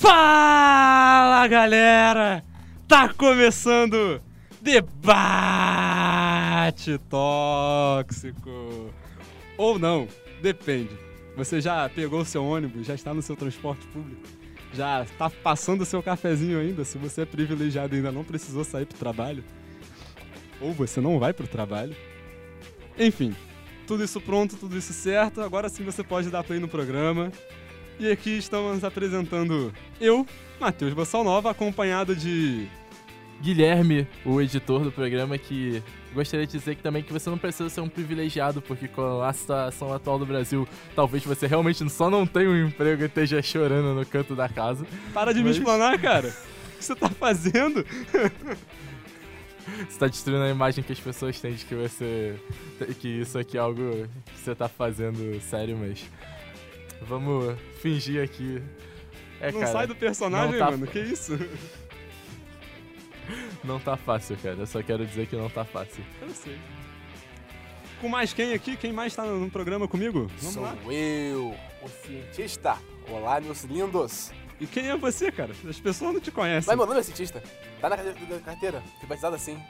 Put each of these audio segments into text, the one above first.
Fala galera! Tá começando Debate Tóxico! Ou não, depende. Você já pegou o seu ônibus, já está no seu transporte público, já está passando o seu cafezinho ainda, se você é privilegiado e ainda não precisou sair pro trabalho, ou você não vai pro trabalho. Enfim, tudo isso pronto, tudo isso certo, agora sim você pode dar play no programa. E aqui estamos apresentando eu, Matheus Bossal Nova, acompanhado de. Guilherme, o editor do programa, que gostaria de dizer que também que você não precisa ser um privilegiado, porque com a situação atual do Brasil, talvez você realmente só não tenha um emprego e esteja chorando no canto da casa. Para de me Mas- explanar, cara! O que você tá fazendo? Você tá destruindo a imagem que as pessoas têm de que você. que isso aqui é algo que você tá fazendo sério, mas. Vamos fingir aqui. É, não cara, sai do personagem, não tá- mano? Que isso? Não tá fácil, cara. Eu só quero dizer que não tá fácil. Eu sei. Com mais quem aqui? Quem mais tá no programa comigo? Vamos Sou lá. eu, o cientista. Olá, meus lindos. E quem é você, cara? As pessoas não te conhecem. Mas meu nome é cientista. Tá na carteira, na carteira. Fui batizado assim.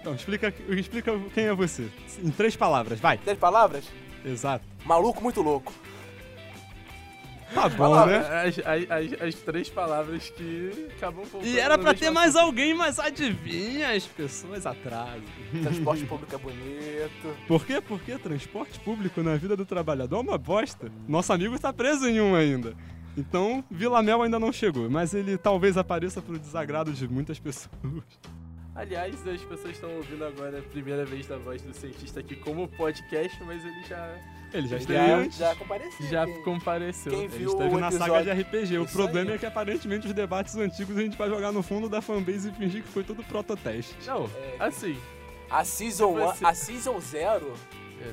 Então, explica, explica quem é você. Em três palavras, vai. Três palavras? Exato. Maluco muito louco. Tá bom, né? As, as, as, três palavras que acabam voltando E era pra ter mais alguém, mas adivinha, as pessoas atrasam. Transporte público é bonito. Por quê? Porque transporte público na vida do trabalhador é uma bosta. Nosso amigo está preso em um ainda. Então, Vila Mel ainda não chegou, mas ele talvez apareça pro desagrado de muitas pessoas. Aliás, as pessoas estão ouvindo agora a primeira vez da voz do cientista aqui como podcast, mas ele já, Ele já esteve Já, antes. já compareceu. já Quem- compareceu. quem Ele esteve o na saga episódio- de RPG. O Isso problema aí. é que aparentemente os debates antigos a gente vai jogar no fundo da fanbase e fingir que foi tudo prototeste. Não, É. assim, A Season, Se você- one- a season 0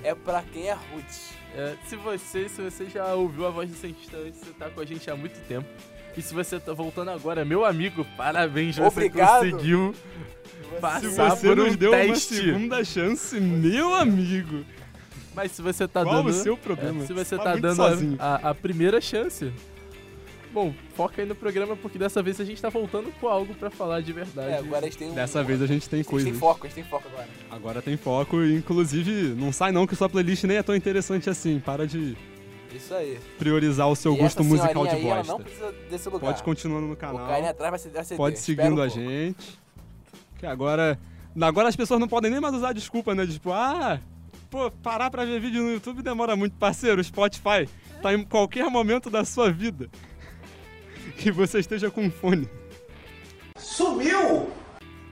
é pra quem é roots. é, se você se você já ouviu a voz do cientista antes, você tá com a gente há muito tempo. E se você tá voltando agora, meu amigo, parabéns, você Obrigado. conseguiu Se passar você por nos um deu uma teste. segunda chance, meu amigo, Mas se você tá qual dando. o seu problema? é, se você tá tá, dando a, a- a primeira chance. Bom, foca aí no programa, porque dessa vez a gente tá voltando com algo pra falar de verdade. É, agora a gente tem um. Dessa vez a gente tem a gente tem foco, a gente tem foco agora. Agora tem foco e, inclusive, não sai não que sua playlist nem é tão interessante assim. Para de Isso aí. priorizar o seu E gosto essa musical de senhorinha aí, ela bosta. não precisa desse lugar. Pode continuando no O canal. cara atrás vai ser, vai ser Pode Deus. seguindo um a pouco. gente. Que agora. Agora as pessoas não podem nem mais usar desculpa, né? Tipo, ah, pô, parar pra ver vídeo no YouTube demora muito. Parceiro, o Spotify tá em qualquer momento da sua vida. Que você esteja com fone. Sumiu!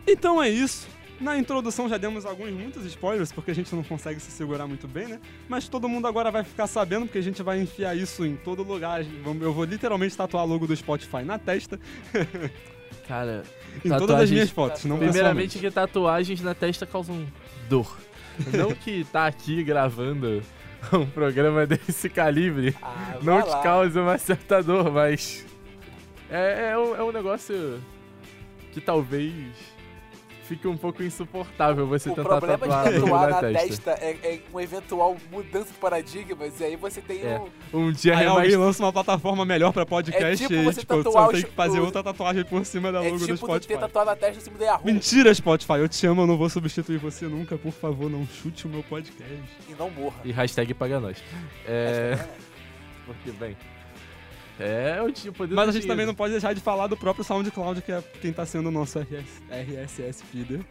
Então é isso. Na introdução já demos alguns, muitos spoilers, porque a gente não consegue se segurar muito bem, né? Mas todo mundo agora vai ficar sabendo, porque a gente vai enfiar isso em todo lugar. Eu vou literalmente tatuar o logo do Spotify na testa, Cara, em todas as minhas fotos. Não primeiramente que tatuagens na testa causam dor. Não que tá aqui gravando um programa desse calibre Ah, não te lá. cause uma certa dor, mas. É, é, um, é um negócio que talvez fique um pouco insuportável você O tentar problema tatuar de algo tatuar na na testa. testa é, é uma eventual mudança de paradigmas, e aí você tem É. um. Um dia Aí é alguém mais. lança uma plataforma melhor pra podcast É tipo e você tipo, tatuar você tem os- que fazer outra tatuagem por cima da É logo do tipo tu Spotify. ter tatuado na testa em cima da Yahoo Mentira, Spotify, eu te amo, eu não vou substituir você nunca. Por favor, não chute o meu podcast. e não morra. E hashtag paga nós. É. É- Porque, bem. É o tipo de. Mas a gente também não pode deixar de falar do próprio SoundCloud, que é quem tá sendo o nosso RS, RSS feeder.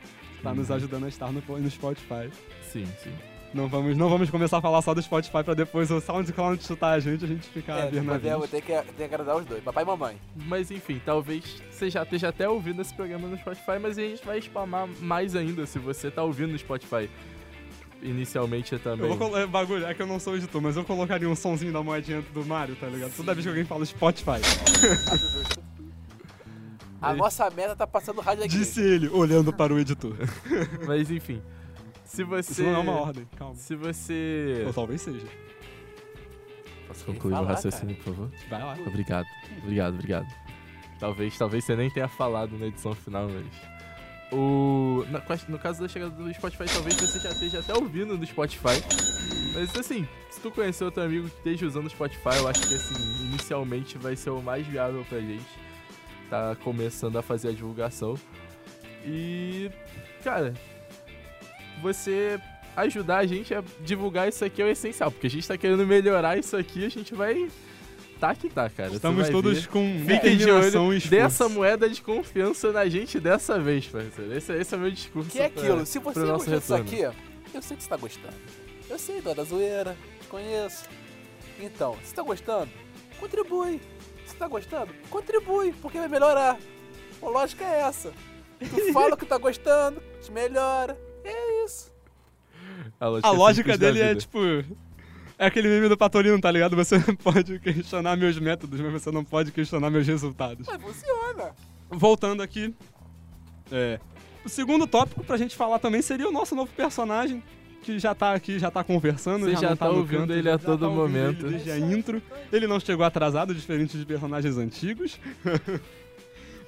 Tá nos Uhum. ajudando a estar no, no Spotify. Sim, sim. Não vamos, não vamos começar a falar só do Spotify pra depois o SoundCloud chutar a gente a gente ficar É, vou navios. ter que, ter que agradar os dois, papai e mamãe. Mas enfim, talvez você já esteja até ouvindo esse programa no Spotify, mas a gente vai spamar mais ainda se você tá ouvindo no Spotify. Inicialmente também. Eu vou colocar. Bagulho, é que eu não sou editor, mas eu colocaria um sonzinho da moedinha do Mario, tá ligado? Toda vez que alguém fala Spotify. A Mas- nossa meta tá passando rádio aqui. Disse ele, olhando para o editor. Mas enfim. Se você. Isso não é uma ordem, calma. Se você. Ou talvez seja. Posso concluir o raciocínio, por favor? Vai lá. Obrigado. Obrigado, obrigado. Talvez, talvez você nem tenha falado na edição final, mas. O. no caso da chegada do Spotify, talvez você já esteja até ouvindo no Spotify. Mas assim, se tu conhecer outro amigo que esteja usando o Spotify, eu acho que assim, inicialmente vai ser o mais viável pra gente. tá começando a fazer a divulgação. E, cara, você ajudar a gente a divulgar isso aqui é o essencial, porque a gente tá querendo melhorar isso aqui, a gente vai tá que tá, cara. Estamos todos ver. com Fiquem de determinação olho e esforço. dessa moeda de confiança na gente dessa vez, parceiro. Esse, esse é o meu discurso. Que é pra- aquilo, se você gostou disso retorno. aqui, eu sei que você tá gostando. Eu sei, dona Zoeira, te conheço. Então, se tá gostando, contribui. Se tá gostando, contribui, porque vai melhorar. A lógica é essa. Tu fala que tá gostando, te melhora. É isso. A é lógica simples da dele é tipo. É aquele meme do Patolino, tá ligado? Você pode questionar meus métodos, mas você não pode questionar meus resultados. Mas funciona. Voltando aqui. É. O segundo tópico pra gente falar também seria o nosso novo personagem, que já tá aqui, já tá conversando. Você já não tá ouvindo canto, ele a já todo tá momento. Ele desde a intro. Ele não chegou atrasado, diferente de personagens antigos.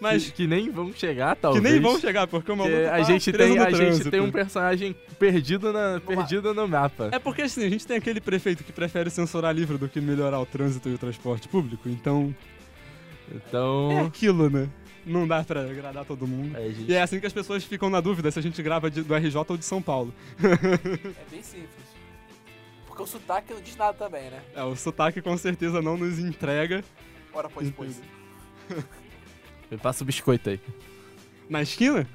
Mas que, que nem vão chegar, que talvez. nem vão chegar, porque o maluco a tá gente preso tem no a gente trânsito. tem um personagem perdido na perdido no mapa. É porque assim, a gente tem aquele prefeito que prefere censurar livro do que melhorar o trânsito e o transporte público, então Então, é aquilo, né? Não dá pra agradar todo mundo. a gente E é assim que as pessoas ficam na dúvida se a gente grava de- do RJ ou de São Paulo. É bem simples. Porque o sotaque não diz nada também, né? É, o sotaque com certeza não nos entrega Ora, pois, pois. Eu passo o biscoito aí. na esquina.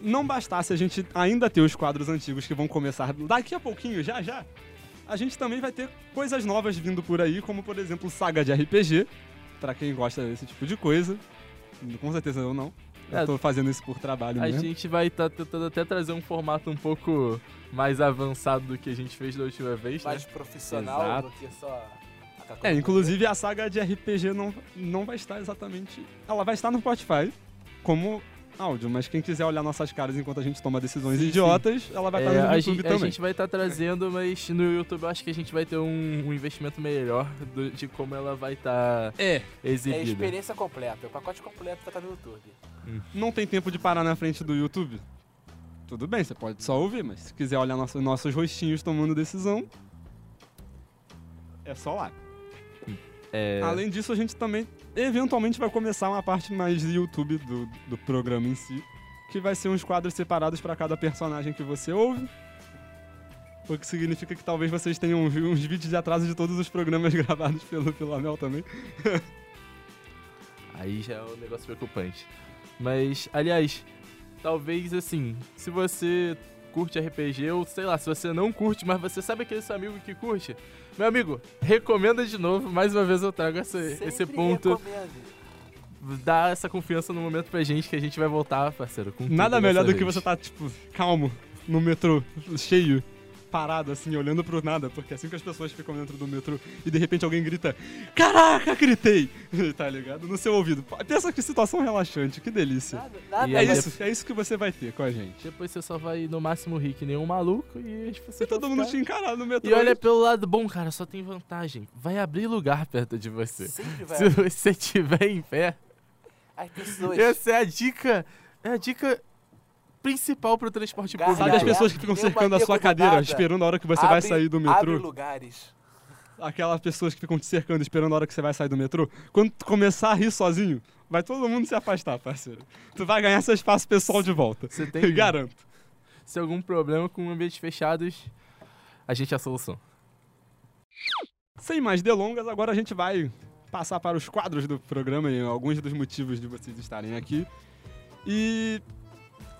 Não bastasse a gente ainda ter os quadros antigos que vão começar daqui a pouquinho, já já, a gente também vai ter coisas novas vindo por aí, como por exemplo saga de RPG, pra quem gosta desse tipo de coisa. Com certeza eu não. Eu É, tô fazendo isso por trabalho A mesmo. gente vai estar tentando até trazer um formato um pouco mais avançado do que a gente fez da última vez, né? Mais profissional Exato. do que só. É, inclusive a saga de RPG não, não vai estar exatamente. Ela vai estar no Spotify como áudio, mas quem quiser olhar nossas caras enquanto a gente toma decisões Sim, idiotas, ela vai É, estar no a, YouTube gente, a também. gente vai estar trazendo, mas no YouTube eu acho que a gente vai ter um, um investimento melhor do- de como ela vai estar É, É a exibida. experiência completa. O pacote completo vai estar no YouTube. não tem tempo de parar na frente do YouTube? Tudo bem, você pode só ouvir, mas se quiser olhar nosso- nossos rostinhos tomando decisão, é só lá. É, Além disso, a gente também eventualmente vai começar uma parte mais de YouTube do, do programa em si, que vai ser uns quadros separados para cada personagem que você ouve. O que significa que talvez vocês tenham uns vídeos de atraso de todos os programas gravados pelo Filamel também. Aí já é um negócio preocupante. Mas, aliás, talvez assim, se você curte RPG, ou sei lá, se você não curte, mas você sabe aquele seu amigo que curte, meu amigo, recomenda de novo, mais uma vez eu trago essa- esse ponto, recomendo. dá essa confiança no momento pra gente que a gente vai voltar, parceiro. Nada melhor do que vez. você tá, tipo, calmo, no metrô, cheio, parado, assim, olhando pro nada, porque assim que as pessoas ficam dentro do metrô e de repente alguém grita: Caraca, gritei! tá ligado? No seu ouvido. Pensa que situação relaxante, que delícia. Nada, nada E É isso, é isso que você vai ter com a gente. Depois você só vai no máximo rir que nem um maluco e tipo, você Se todo mundo te encarar no metrô. E olha pelo lado bom, cara, só tem vantagem. Vai abrir lugar perto de você. Sempre vai. Se você estiver em pé, As pessoas. essa é a dica. É a dica principal pro transporte Gargalhada. Sabe público. as pessoas que ficam cercando a sua nego do cadeira, nada. esperando a hora que você abre, vai sair do Abre metrô? lugares. Aquelas pessoas que ficam te cercando, esperando a hora que você vai sair do metrô. Quando tu começar a rir sozinho, vai todo mundo se afastar, parceiro. Tu vai ganhar seu espaço pessoal de volta. Você Eu tem garanto. se algum problema com ambientes fechados, a gente é a solução. Sem mais delongas, agora a gente vai passar para os quadros do programa e alguns dos motivos de vocês estarem aqui. E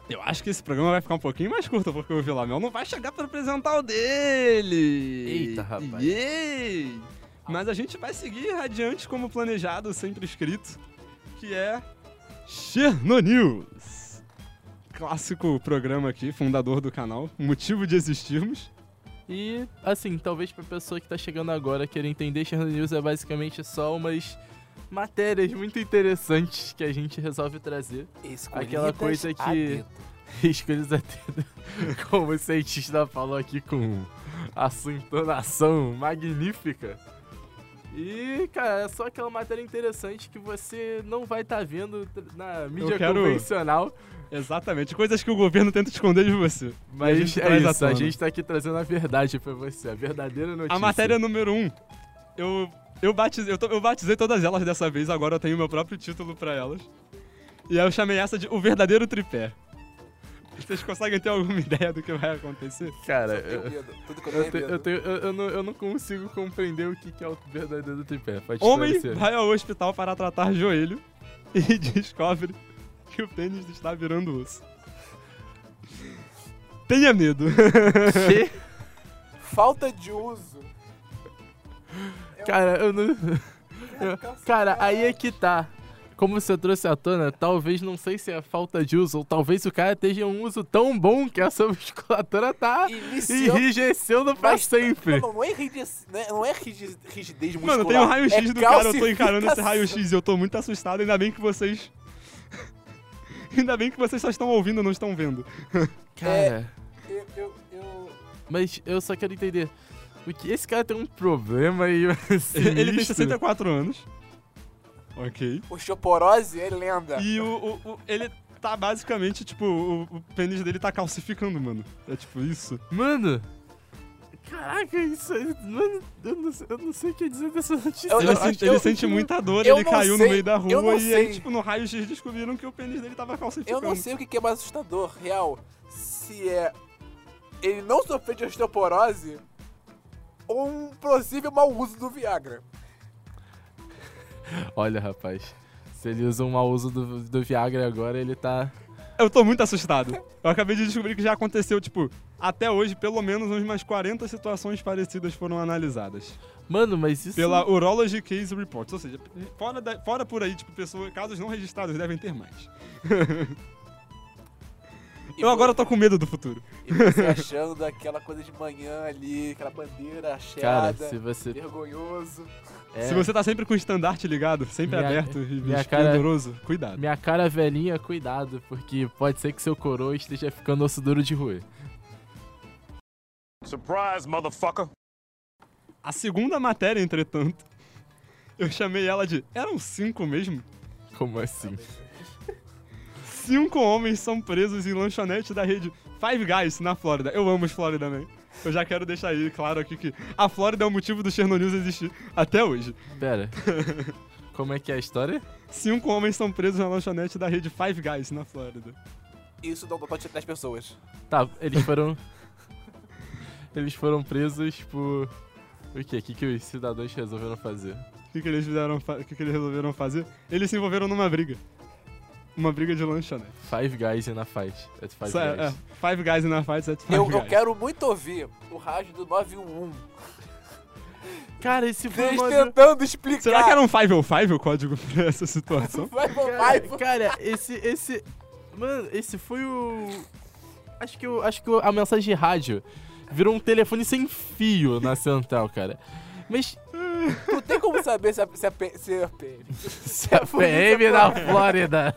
eu acho que esse programa vai ficar um pouquinho mais curto, porque o Vilamel não vai chegar para apresentar o dele. Eita, rapaz. Yay! Mas a gente vai seguir adiante como planejado, sempre escrito, que é Cherno News. Clássico programa aqui, fundador do canal, motivo de existirmos. E, assim, talvez pra pessoa que tá chegando agora querer entender, Cherno News é basicamente só umas matérias muito interessantes que a gente resolve trazer. Escolhidas Aquela coisa a que-. Escolhas até como o cientista falou aqui com a sua entonação magnífica. E, cara, é só aquela matéria interessante que você não vai estar vendo na mídia quero- convencional. Exatamente, coisas que o governo tenta esconder de você. Mas a gente é isso, a tona. gente tá aqui trazendo a verdade pra você, a verdadeira notícia. A matéria número 1. Um, eu, Eu batizei, eu, to- eu batizei todas elas dessa vez, agora eu tenho meu próprio título pra elas. E aí eu chamei essa de O Verdadeiro Tripé. Vocês conseguem ter alguma ideia do que vai acontecer? Cara, Eu te- tenho- não, eu não consigo compreender o que, que é o verdadeiro tripé. Pode Homem esclarecer. vai ao hospital para tratar joelho e descobre que o pênis está virando osso. Tenha medo. Que? Falta de uso. Cara, eu não. eu- Cara, aí é que tá. Como você trouxe à tona, talvez não sei se é falta de uso, ou talvez o cara esteja um uso tão bom que essa musculatura tá Iniciou. enrijecendo pra Mas- sempre. Não, não é rigidez, né? não é rigidez, rigidez muscular. Mano, tem um raio-x é do cara, eu tô encarando esse raio-x e eu tô muito assustado, ainda bem que vocês. ainda bem que vocês só estão ouvindo, não estão vendo. Cara, Eu, eu, eu- mas eu só quero entender. O que esse cara tem um problema aí. Ele, ele tem sinistro. 64 anos. Ok. Osteoporose é lenda. E o, o- o- ele tá basicamente, tipo, o, o pênis dele tá calcificando, mano. É tipo isso. Mano. Caraca, isso aí. Mano, eu não, sei- eu não sei o que dizer dessa notícia. Eu- Ele, eu- sente, eu- ele sente muita dor, eu ele caiu sei, no meio da eu rua e aí, sei. tipo, no raio-x descobriram que o pênis dele tava Eu calcificando. não sei o que que é mais assustador, real. Se é ele não sofrer de osteoporose ou um possível mau uso do Viagra. Olha, rapaz. Se ele usa um mau uso do, do Viagra agora, ele tá. Eu tô muito assustado. Eu acabei de descobrir que já aconteceu, tipo, até hoje, pelo menos umas 40 situações parecidas foram analisadas. Mano, mas isso. Pela Urology Case Reports. Ou seja, fora, da- fora por aí, tipo, pessoas, casos não registrados devem ter mais. Eu agora tô com medo do futuro. E você achando daquela coisa de manhã ali, aquela bandeira Cara, acheada, se você. vergonhoso. é, Se você tá sempre com o estandarte ligado, sempre Minha- aberto e minha cara- esplendoroso, cuidado. Minha cara velhinha, cuidado, porque pode ser que seu coroa esteja ficando osso duro de roer. Surprise, motherfucker. A segunda matéria, entretanto, eu chamei ela de Eram cinco mesmo? Como assim? Cinco homens são presos em lanchonete da rede Five Guys na Flórida. Eu amo os Florida Man. Eu já quero deixar aí claro aqui que a Flórida é o motivo do Cherno News existir até hoje. Pera. Como é que é a história? Cinco homens são presos na lanchonete da rede Five Guys na Flórida. Isso dá um total de 10 pessoas. Tá, eles foram. eles foram presos por. O quê? O que, que os cidadãos resolveram fazer? O que, que eles fizeram? fa- O que, que eles resolveram fazer? Eles se envolveram numa briga. Uma briga de lanchonete. Five Guys in a Fight. É Five é, Guys. é, Five Guys in a Fight at Five Eu, Guys. eu quero muito ouvir o rádio do 911. Cara, esse foi Eles uma... tentando explicar. Será que era um 505 o código pra essa situação? Vai, vai, Cara, vai. cara, esse, esse... Mano, esse foi o... Acho que, o, acho que a mensagem de rádio virou um telefone sem fio na central, cara. Mas Não tem como saber se a, se a, se a PM. se a PM da Flórida...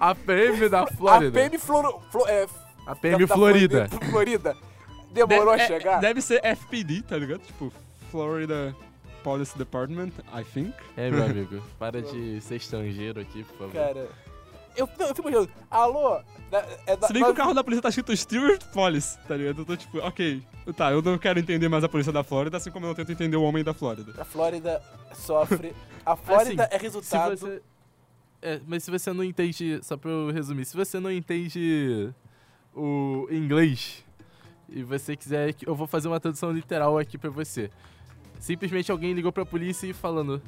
A PM da A Flórida. PM Floro, Flo- é, A PM da- da Florida. Florida. Demorou Deve- a é- chegar. deve ser FPD, tá ligado? Tipo, Florida Police Department, I think. É, meu amigo, para de ser estrangeiro aqui, por favor. Cara. Eu, não, eu fico imaginando. Alô? Da, é da, Se bem que o carro da polícia tá escrito Stewart Police, tá ligado? Eu tô tipo, ok. Tá, eu não quero entender mais a polícia da Flórida, assim como eu não tento entender o homem da Flórida. A Flórida sofre. A Flórida Assim, é Se resultado. você... É, mas se você não entende, só pra eu resumir, se você não entende o inglês e você quiser, eu vou fazer uma tradução literal aqui pra você. Simplesmente alguém ligou pra polícia e falando: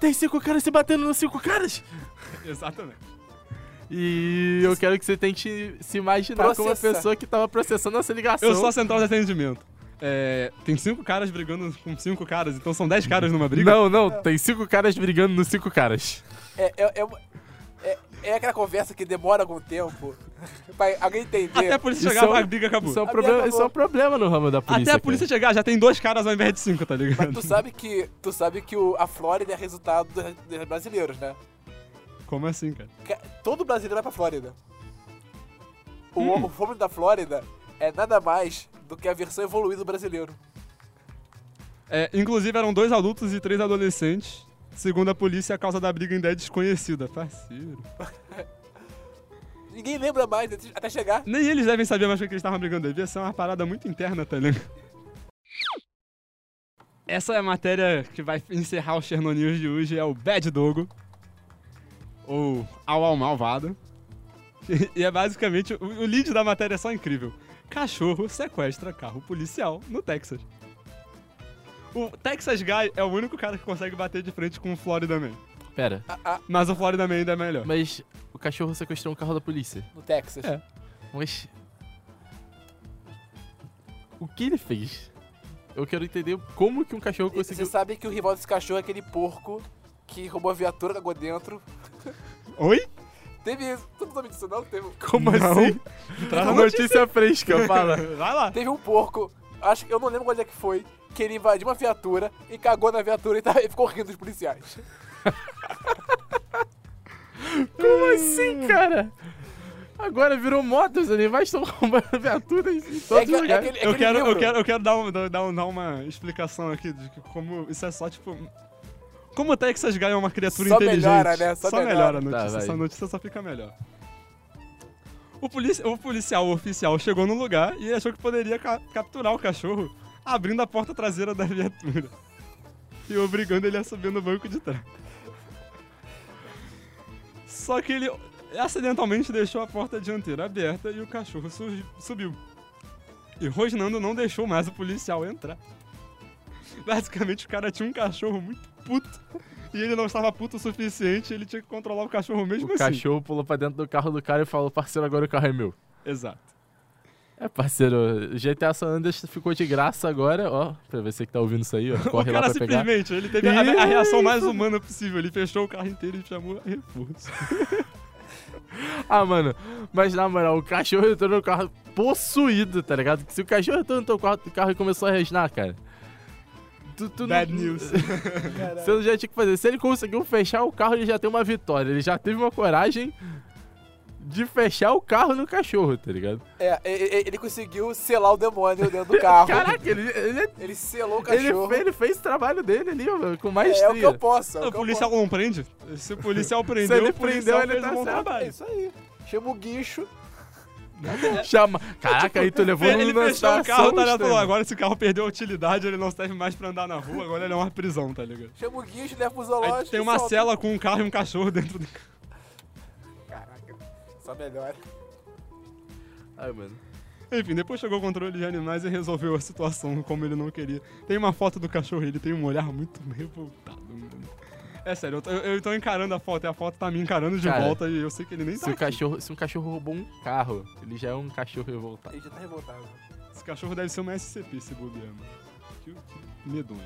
Tem cinco caras se batendo nos cinco caras! Exatamente. E eu quero que você tente se imaginar como a pessoa que tava processando essa ligação. Eu sou a central de atendimento. É, tem cinco caras brigando com cinco caras, então são dez caras numa briga? Não, não, tem cinco caras brigando nos cinco caras. É, é, é, é, é aquela conversa que demora algum tempo. pra alguém entender. Até a polícia Isso chegar, é um- a briga acabou. Isso é um, A problema, isso é um problema no ramo da polícia. Até a polícia chegar, já tem dois caras ao invés de cinco, tá ligado? Mas tu sabe que, tu sabe que o, a Flórida é resultado dos, dos brasileiros, né? Como assim, cara? Ca- Todo brasileiro vai pra Flórida. O, Hum. o fome da Flórida é nada mais do que a versão evoluída do brasileiro. É, inclusive eram dois adultos e três adolescentes. Segundo a polícia, a causa da briga ainda é desconhecida. Parceiro. Ninguém lembra mais até- até chegar. Nem eles devem saber mais o que eles estavam brigando. Devia ser uma parada muito interna, tá ligado? essa é a matéria que vai encerrar o Cherno News de hoje, é o Bad Dogo. Ou Au Au Malvado. E é basicamente, o lead da matéria é só incrível. Cachorro sequestra carro policial no Texas. O Texas Guy é o único cara que consegue bater de frente com o Florida Man. Pera, Ah, ah, Mas o Florida Man ainda é melhor. mas o cachorro sequestrou um carro da polícia. no Texas. É. Mas. O que ele fez? Eu quero entender como que um cachorro E Você conseguiu. sabe que o rival desse cachorro é aquele porco que roubou a viatura, cagou dentro. Oi? Teve isso. Tu não sabe disso não? Teve, Como Não. assim? Traz a notícia fresca, fala. Vai lá. teve um porco, acho que eu não lembro onde é que foi, que ele invadiu uma viatura e cagou na viatura e, tá- e ficou rindo dos policiais. Como assim, cara? Agora virou moto, os animais estão roubando viaturas em todos É os que- é lugares. aquele- Eu quero, eu quero, eu quero dar, um- dar, um- dar uma explicação aqui de como isso é só tipo. Como o Texas Guy é uma criatura Só inteligente. melhora, né? Só melhora. melhora. a notícia. Tá, vai. Essa notícia só fica melhor. O, polici o policial oficial chegou no lugar e achou que poderia ca- capturar o cachorro abrindo a porta traseira da viatura e obrigando ele a subir no banco de trás. Só que ele acidentalmente deixou a porta dianteira aberta e o cachorro su- subiu. E rosnando não deixou mais o policial entrar. Basicamente o cara tinha um cachorro muito puto. E ele não estava puto o suficiente, ele tinha que controlar o cachorro mesmo O assim. cachorro pulou pra dentro do carro do cara e falou: parceiro, agora o carro é meu. Exato. É, parceiro, o GTA San Andreas ficou de graça agora, ó. Pra você que tá ouvindo isso aí, ó. Corre o lá pra pegar. simplesmente, ele teve a, a reação mais humana possível. Ele fechou o carro inteiro e chamou reforço. Ah, mano, mas na moral, o cachorro entrou no carro possuído, tá ligado? Se o cachorro entrou no teu carro, o carro e começou a resnar, cara. Tu, tu Bad não, news. Você não já tinha que fazer. Se ele conseguiu fechar o carro, ele já tem uma vitória. Ele já teve uma coragem de fechar o carro no cachorro, tá ligado? É, e- e- ele conseguiu selar o demônio dentro do carro. Caraca, ele, ele, Ele selou o ele, cachorro. fez, ele fez o trabalho dele ali, mano, com é, maestria. é o que eu posso. É o o que eu policial não prende. Se o policial prendeu, ele o policial prendeu, ele fez tá um bom certo. posso. É trabalho. isso aí. Chama o guincho. Chama. Caraca, aí tu levou Ele numa fechou o carro, tá ligado? Falou, agora esse carro perdeu a utilidade, ele não serve mais pra andar na rua, agora ele é uma prisão, tá ligado? Chama o guincho, leva pro Aí zoológico. tem e uma solta. cela com um carro e um cachorro dentro do carro. Caraca, só melhor. Ai, mano. Enfim, depois chegou o controle de animais e resolveu a situação como ele não queria. Tem uma foto do cachorro e ele tem um olhar muito revoltado, mano. É sério, eu tô, eu tô encarando a foto e a foto tá me encarando de Cara, volta e eu sei que ele nem Se, tá o aqui. cachorro, se um cachorro roubou um carro, ele já é um cachorro revoltado. Ele já tá revoltado. Esse cachorro deve ser uma SCP, esse bobear, mano. Que, que medonho.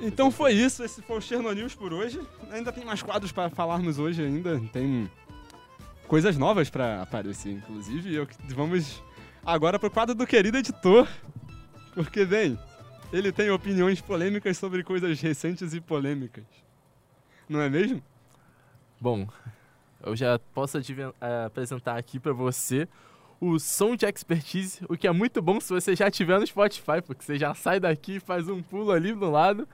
Então foi isso, esse foi o Cherno News por hoje. Ainda tem mais quadros para falarmos hoje ainda. Tem coisas novas para aparecer, inclusive. Eu, vamos agora pro quadro do querido editor. Porque, bem, ele tem opiniões polêmicas sobre coisas recentes e polêmicas. Não é mesmo? Bom, eu já posso eh, apresentar aqui pra você o som de expertise, o que é muito bom se você já tiver no Spotify, porque você já sai daqui e faz um pulo ali do lado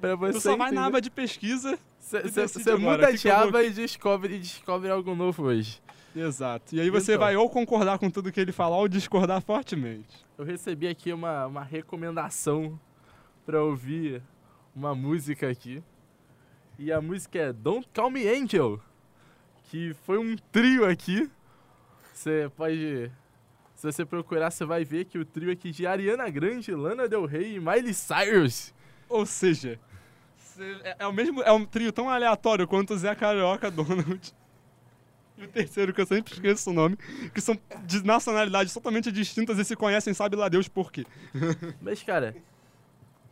pra você Tu só vai na entender. aba de pesquisa. Você muda de aba e descobre, e descobre algo novo hoje. Exato. E aí você Então. vai ou concordar com tudo que ele falar ou discordar fortemente. Eu recebi aqui uma, uma recomendação pra ouvir uma música aqui. E a música é Don't Call Me Angel, que foi um trio aqui. Você pode. Se você procurar, você vai ver que o trio aqui de Ariana Grande, Lana Del Rey e Miley Cyrus. Ou seja, é, é o mesmo, é um trio tão aleatório quanto o Zé Carioca, Donald. E o terceiro, que eu sempre esqueço o nome, que são de nacionalidades totalmente distintas e se conhecem, sabe lá Deus por quê. Mas, cara,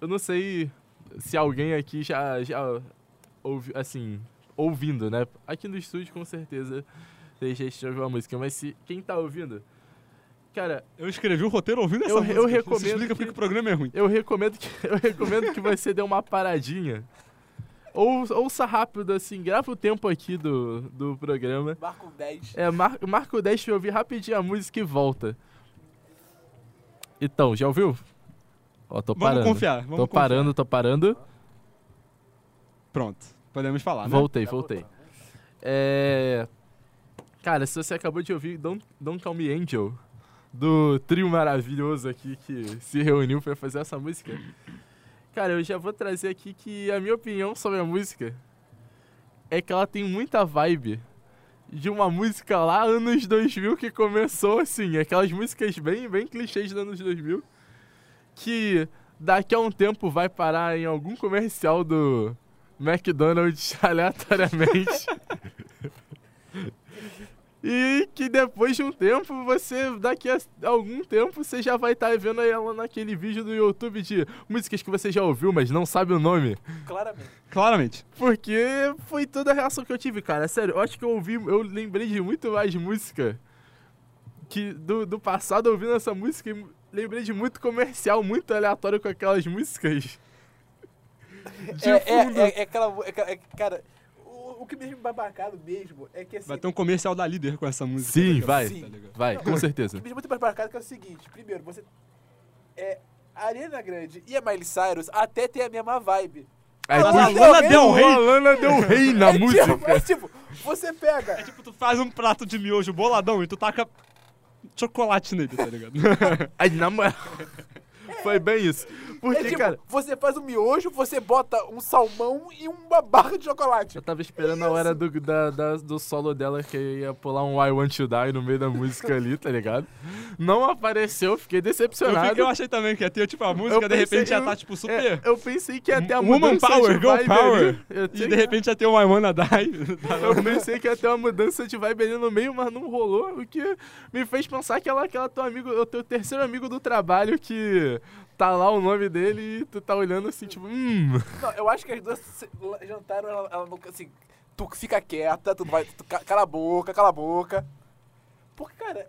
eu não sei se alguém aqui já, já ouviu, assim, ouvindo, né? Aqui no estúdio, com certeza, vocês já ouviu a música, mas se quem tá ouvindo, cara, Eu escrevi o roteiro ouvindo essa Eu- música. eu Isso recomendo explica que- porque o programa é ruim. eu recomendo que, eu recomendo que você dê uma paradinha. Ou, ouça rápido, assim, grava o tempo aqui do, do programa. Marca um 10. É, mar, marca o 10 pra ouvir rapidinho a música e volta. Então, já ouviu? Ó, tô Vamos parando. confiar. Vamos tô confiar. parando, tô parando. Pronto. Podemos falar, né? Voltei, Tá voltei. É. Cara, se você acabou de ouvir Don't, Don't Call Me Angel, do trio maravilhoso aqui que se reuniu pra fazer essa música. Cara, eu já vou trazer aqui que a minha opinião sobre a música é que ela tem muita vibe de uma música lá anos 2000 que começou assim, aquelas músicas bem, bem clichês dos anos 2000 que daqui a um tempo vai parar em algum comercial do McDonald's aleatoriamente. E que depois de um tempo, você, daqui a algum tempo, você já vai estar vendo ela naquele vídeo do YouTube de músicas que você já ouviu, mas não sabe o nome. Claramente. Claramente. Porque foi toda a reação que eu tive, cara. Sério, eu acho que eu ouvi, eu lembrei de muito mais música que do, do passado ouvindo essa música. e Lembrei de muito comercial, muito aleatório com aquelas músicas. De É, fundo. é, é, é aquela. é aquela- é- cara, o, que me deixa babacado mesmo é que assim. Vai ter um comercial da líder com essa música. Sim, tá vai. Sim. Tá? Vai, Não, com O que certeza. me deixa muito babacado que é o seguinte: primeiro, você. É. A Ariana Grande e a Miley Cyrus até tem a mesma vibe. É Mas tipo, a Lana Del Rey- a Lana Del Rey na é música. Tipo, é tipo, você pega. É tipo, tu faz um prato de miojo boladão e tu taca chocolate nele, tá ligado? Aí, na moral. Foi bem isso. Porque, É tipo, cara, você faz um miojo, você bota um salmão e uma barra de chocolate. eu tava esperando a hora do, da, da- do solo dela que ia pular um I Want to Die no meio da música ali, tá ligado? Não apareceu, fiquei Eu, decepcionado. fiquei- eu achei também que ia ter, tipo, a música, de repente ia eu- estar, tipo, É, super... eu pensei que ia ter a Woman mudança Power, vibe Power. ali. Eu E de repente ia ter uma I Wanna Die. Eu pensei que ia ter uma mudança de vibe ali no meio, mas não rolou. O que me fez pensar que ela, aquela teu amigo, o teu terceiro amigo do trabalho que tá lá o nome dele e tu tá olhando assim, tipo, hum. Não, eu acho que as duas jantaram, ela, ela assim, tu fica quieta, tu vai, tu ca- cala a boca, cala a boca. Porque, cara,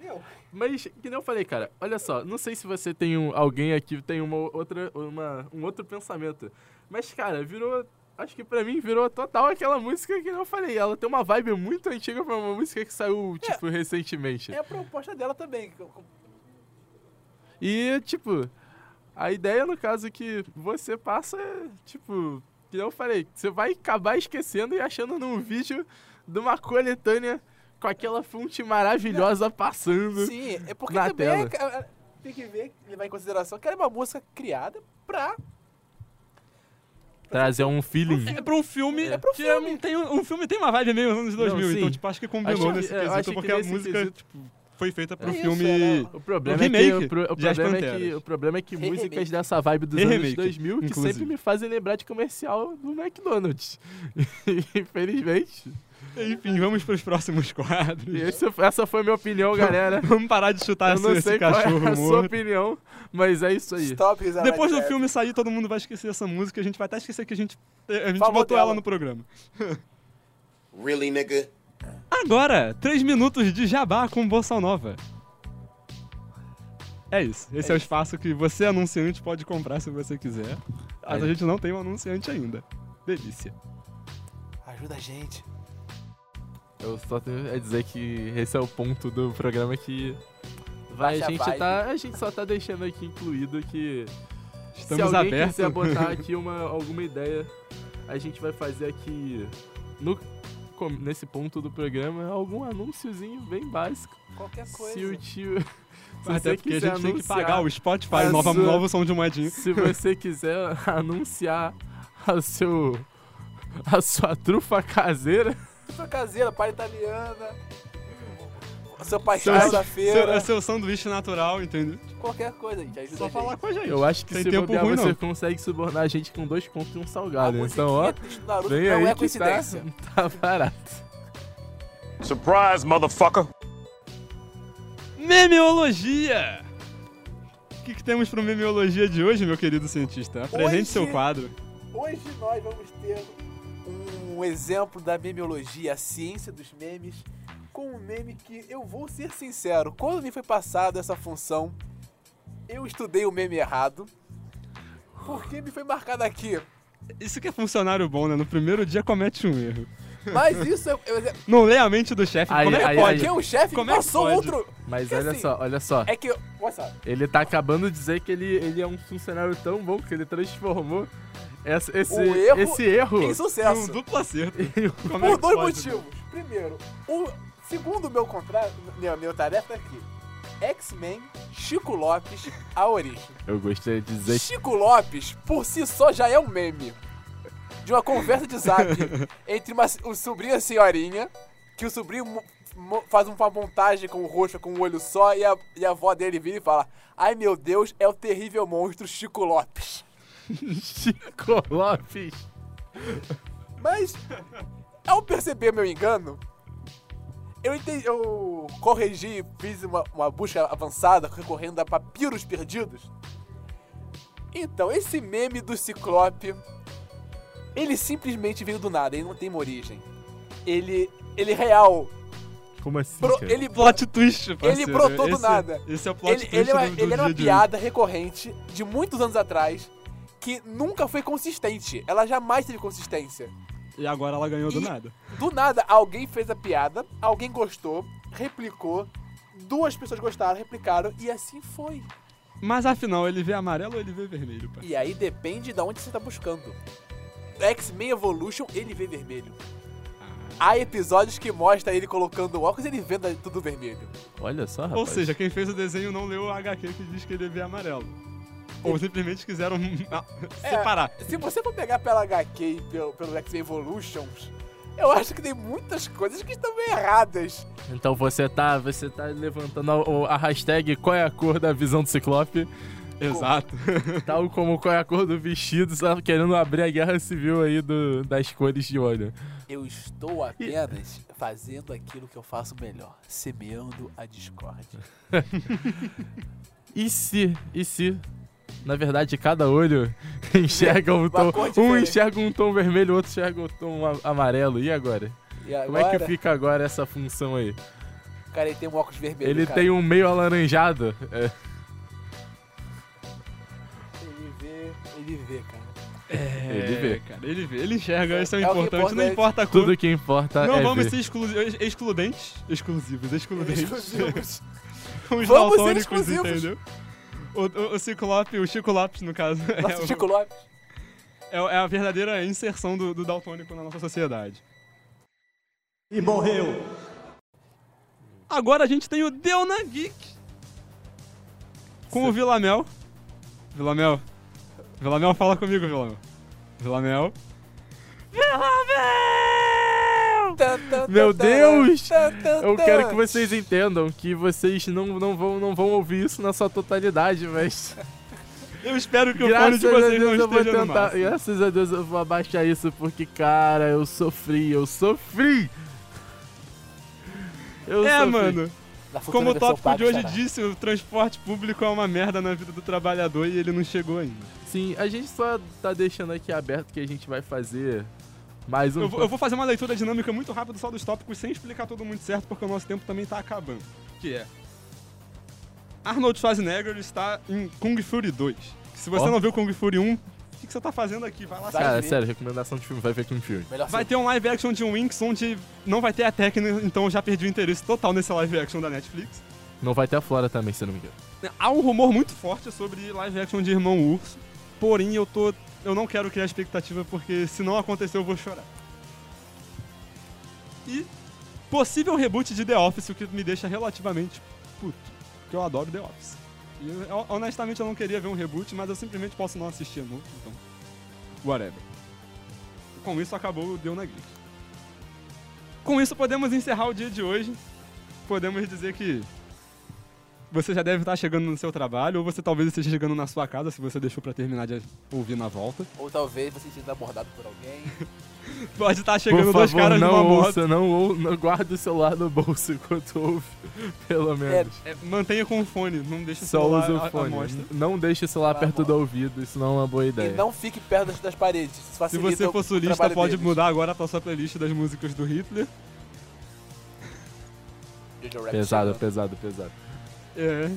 meu, Mas, que nem eu falei, cara, olha só, não sei se você tem um, alguém aqui tem uma outra, uma, um outro pensamento. Mas, cara, virou. Acho que pra mim virou total aquela música que eu falei. Ela tem uma vibe muito antiga pra uma música que saiu, tipo, recentemente. é a proposta dela também. E, tipo, a ideia, no caso, que você passa é, tipo, que eu falei, você vai acabar esquecendo e achando num vídeo de uma coletânea com aquela fonte maravilhosa passando. Sim, é porque Na também tela. é ca- tem que ver, levar em consideração que era uma música criada pra... Trazer um feeling. É pra um filme. É pro que filme. um- Tem um, um filme tem uma vibe meio anos 2000, sim. então tipo, acho que combinou Acho que- nesse é, quesito, acho que porque a música quesito- tipo, foi feita pro É isso, filme. era- O problema, O é que, remake o, pro- o de As problema é que o problema é que músicas remake. dessa vibe dos anos remake, 2000 que inclusive. sempre me fazem lembrar de comercial do McDonald's. Infelizmente. Enfim, vamos pros próximos quadros. Esse- essa foi a minha opinião, galera. Vamos parar de chutar Eu esse, não esse sei qual é cachorro a sua morto. opinião, mas é isso aí. Stop is Depois do filme sair, todo mundo vai esquecer essa música. A gente vai até esquecer que a gente, a gente Falou botou dela. ela no programa. Really, nigga? Agora, 3 minutos de jabá com Bossa Nova. É isso. Esse é, o espaço que você, anunciante, pode comprar se você quiser. Mas a Aí. gente não tem um anunciante ainda. Delícia. Ajuda a gente. Eu só tenho a dizer que esse é o ponto do programa que vai, a gente vibe. tá, a gente só tá deixando aqui incluído que Estamos se alguém abertos. quiser botar aqui uma alguma ideia, a gente vai fazer aqui no nesse ponto do programa algum anúnciozinho bem básico. Qualquer coisa. Se o tio se Até você porque a gente tem que pagar o Spotify, nova, sua- novo som de moedinho. Se você quiser anunciar a seu a sua trufa caseira, Sua caseira, pai italiana. Seu pai Seu, da seu, feira. é seu sanduíche natural, entendeu? Qualquer coisa, gente. Ajuda Só a gente. falar com a gente. eu acho que Tem se tempo bobear, ruim, você não. consegue subornar a gente com dois contos e um salgado. Então, ó, Naruto vem não aí é coincidência. tá, tá barato. Surprise, motherfucker! Memeologia! O que, que temos pro Memeologia de hoje, meu querido cientista? Apresente Hoje- seu quadro. Hoje nós vamos ter um exemplo da memeologia, a ciência dos memes, com um meme que eu vou ser sincero, quando me foi passado essa função, eu estudei o meme errado, porque me foi marcado aqui. Isso que é funcionário bom, né? No primeiro dia comete um erro. Mas isso é, é, Não lê a mente do chefe. Como é que aí- pode? porque o chefe Como é passou pode? outro. Mas Porque olha assim, só, olha só. É que, olha só, Ele tá acabando de dizer que ele, ele é um funcionário tão bom que ele transformou essa- esse, O erro esse erro Um sucesso. duplo acerto. em- Como é Por dois pode? motivos. Primeiro, o, segundo o meu contrato, minha, minha tarefa é aqui. X-Men Chico Lopes, a origem. Eu gostaria de dizer Chico Lopes, por si só, já é um meme. De uma conversa de zap entre uma, um sobrinho e a senhorinha, que o sobrinho faz uma montagem com o rosto com um olho só, e a, e a avó dele vira e fala: Ai meu Deus, é o terrível monstro Chico Lopes. Chico Lopes. Mas, ao perceber meu engano, eu, entendi, eu corrigi, fiz uma, uma busca avançada, recorrendo a papiros perdidos. Então, esse meme do Ciclope, ele simplesmente veio do nada, ele não tem uma origem. Ele, ele é real, Como assim, Pro- cara? ele, Plot twist, parceiro. brotou do Esse- nada. Esse é o plot ele, twist ele, é uma- do, do ele era uma piada recorrente de muitos anos atrás, que nunca foi consistente. Ela jamais teve consistência. E agora ela ganhou do E- nada. Do nada, alguém fez a piada, alguém gostou, replicou, duas pessoas gostaram, replicaram, e assim foi. Mas afinal, ele vê amarelo ou ele vê vermelho, pai? E aí depende de onde você tá buscando. X-Men Evolution, ele vê vermelho. Há episódios que mostra ele colocando óculos e ele vendo tudo vermelho. Olha só, rapaz. Ou seja, quem fez o desenho não leu o HQ que diz que ele vê amarelo. Ou simplesmente quiseram ah, É, separar. Se você for pegar pela HQ e pelo, pelo X-Men Evolutions, eu acho que tem muitas coisas que estão meio erradas. Então você tá, você tá levantando a, a hashtag qual é a cor da visão do Ciclope, Exato. tal como qual é a cor do vestido, só querendo abrir a guerra civil aí do, das cores de olho. Eu estou apenas fazendo aquilo que eu faço melhor, semeando a discórdia. E se, e se, na verdade, cada olho enxerga um tom, um enxerga um tom vermelho, o outro enxerga um tom amarelo. E agora? E Como agora, é que fica agora essa função aí? cara, ele tem um óculos vermelho, Ele cara. tem um meio alaranjado. É, Ele vê, ele vê, cara. Ele vê. cara. Ele vê. Ele enxerga, isso é, É importante. importa, não é- importa a cor. tudo que importa Não é vamos ver. ser exclu excludentes. Exclusivos, excludentes. Exclusivos. Os Vamos ser daltônicos, exclusivos. entendeu? O, o, o Ciclope, o Chico Lopes, no caso, é, Nossa, o- Chico Lopes. é, é a verdadeira inserção do, do daltônico na nossa sociedade. E morreu. Agora a gente tem o Deu na Geek. Com o Vilamel. Vilamel. Vilamel, fala comigo, Vilamel. Vilamel. Tan, Meu Deus! Eu quero que vocês entendam que vocês não, não, vão, não vão ouvir isso na sua totalidade, mas. Eu espero que o fone Graças de a vocês não Deus eu vou esteja no tentar. máximo. Graças a Deus eu vou abaixar isso porque, cara, eu sofri, eu sofri! Eu É, sofri. mano. Como o tópico de hoje estará. disse, o transporte público é uma merda na vida do trabalhador e ele não chegou ainda. Sim, a gente só tá deixando aqui aberto que a gente vai fazer mais um. Eu vou, eu vou fazer uma leitura dinâmica muito rápida só dos tópicos sem explicar tudo muito certo, porque o nosso tempo também tá acabando. Que é. Arnold Schwarzenegger está em Kung Fury 2. Se você Ó. não viu Kung Fury 1, o que, que você tá fazendo aqui? Vai lá Cara, sério, recomendação de filme, vai ver um filme. Melhor Vai filme. ter um live action de Winx onde não vai ter a técnica, então eu já perdi o interesse total nesse live action da Netflix. Não vai ter a Flora também, se eu não me engano. Há um rumor muito forte sobre live action de Irmão Urso, porém eu tô. Eu não quero criar expectativa porque se não acontecer eu vou chorar. E possível reboot de The Office, o que me deixa relativamente puto. Porque eu adoro The Office. E eu- honestamente eu não queria ver um reboot, mas eu simplesmente posso não assistir novo, então. Whatever. Com isso acabou o Deu na Geek. Com isso podemos encerrar o dia de hoje. Podemos dizer que você já deve estar chegando no seu trabalho, ou você talvez esteja chegando na sua casa, se você deixou pra terminar de ouvir na volta. Ou talvez você seja abordado por alguém. Pode estar chegando Por dois favor, caras não numa moto. ouça, não, ou, não guarde o celular no bolso enquanto ouve, pelo menos. É, mantenha com o fone, não deixe o Só celular use o à- à fone. mostra. Não deixe o celular Tá perto do ouvido, isso não é uma boa ideia. E não fique perto das, das paredes. Isso Se você o- for o sulista, pode deles. mudar agora pra sua playlist das músicas do Hitler. Pesado, pesado, pesado. É.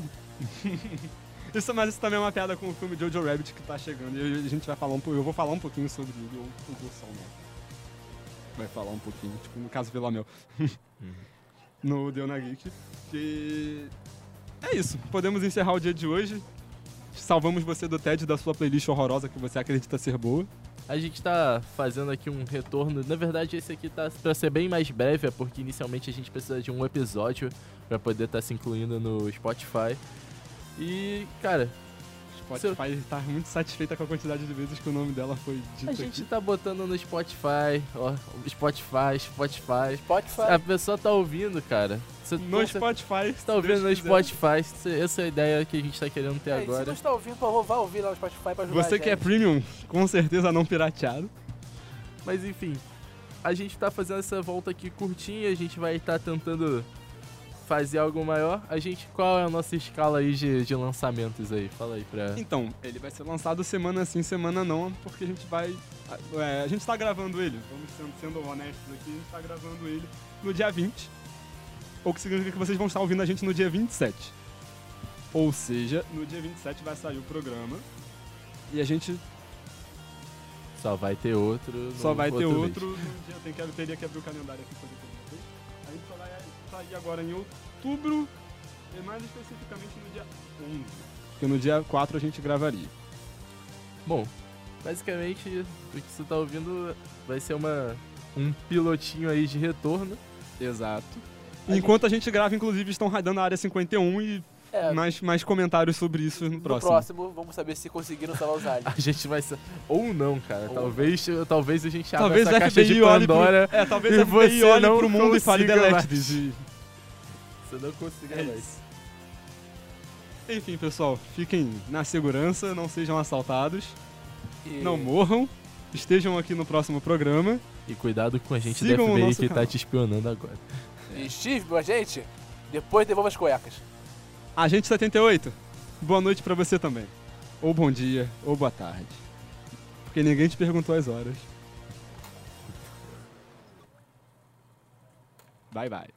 isso, mas isso também é uma piada com o filme Jojo Rabbit que tá chegando. E a gente vai falar um pouco. Eu vou falar um pouquinho sobre ele, ou o Gustavo não. Vai falar um pouquinho, tipo, no caso Vila Mel. no Deu na Geek. Que. É isso. Podemos encerrar o dia de hoje. Salvamos você do TED da sua playlist horrorosa que você acredita ser boa. A gente tá fazendo aqui um retorno. Na verdade, esse aqui tá pra ser bem mais breve, é porque inicialmente a gente precisa de um episódio pra poder estar se incluindo no Spotify. E, cara, Spotify tá muito satisfeita com a quantidade de vezes que o nome dela foi dito a gente aqui. tá botando no Spotify, ó, Spotify, Spotify. Spotify. A pessoa tá ouvindo, cara. Você No você Spotify. tá ouvindo no Deus quiser. Spotify. Essa é a ideia que a gente tá querendo ter É, e se agora. não está ouvindo, por favor, vá ouvir lá no Spotify pra ajudar Você que é premium, com certeza não pirateado. Mas enfim, a gente tá fazendo essa volta aqui curtinha, a gente vai estar tentando fazer algo maior. A gente, qual é a nossa escala aí de, de lançamentos aí? Fala aí pra. Então, ele vai ser lançado semana sim, semana não, porque a gente vai. é, a gente tá gravando ele, vamos sendo, sendo honestos aqui, a gente tá gravando ele no dia 20. O que significa que vocês vão estar ouvindo a gente no dia 27. Ou seja, no dia 27 vai sair o programa. E a gente Só vai ter outro. só vai ter mês. outro no dia. Tem que, teria que abrir o calendário aqui pra sair agora em outubro, e mais especificamente no dia 11. Porque no dia 4 a gente gravaria. Bom, basicamente o que você tá ouvindo vai ser uma um pilotinho aí de retorno. Exato. A Enquanto a gente grava, inclusive, estão raidando a área 51 e É, mais, mais comentários sobre isso no no próximo. próximo. vamos saber se conseguiram salvar os aliens. A gente vai ou não, cara. Ou talvez talvez a gente abra Talvez essa a caixa de olhe pro, Pandora. é, talvez e a você olhe não pro mundo e fale delete mais." this. E- Você não consiga É mais. isso. Enfim, pessoal, fiquem na segurança, não sejam assaltados, E- não morram, estejam aqui no próximo programa. E cuidado com a gente Sigam o FBI que tá canal. te espionando agora. E Steve, minha gente, depois devolva as cuecas. Agente 78, boa noite pra você também. Ou bom dia, ou boa tarde. Porque ninguém te perguntou as horas. Bye bye.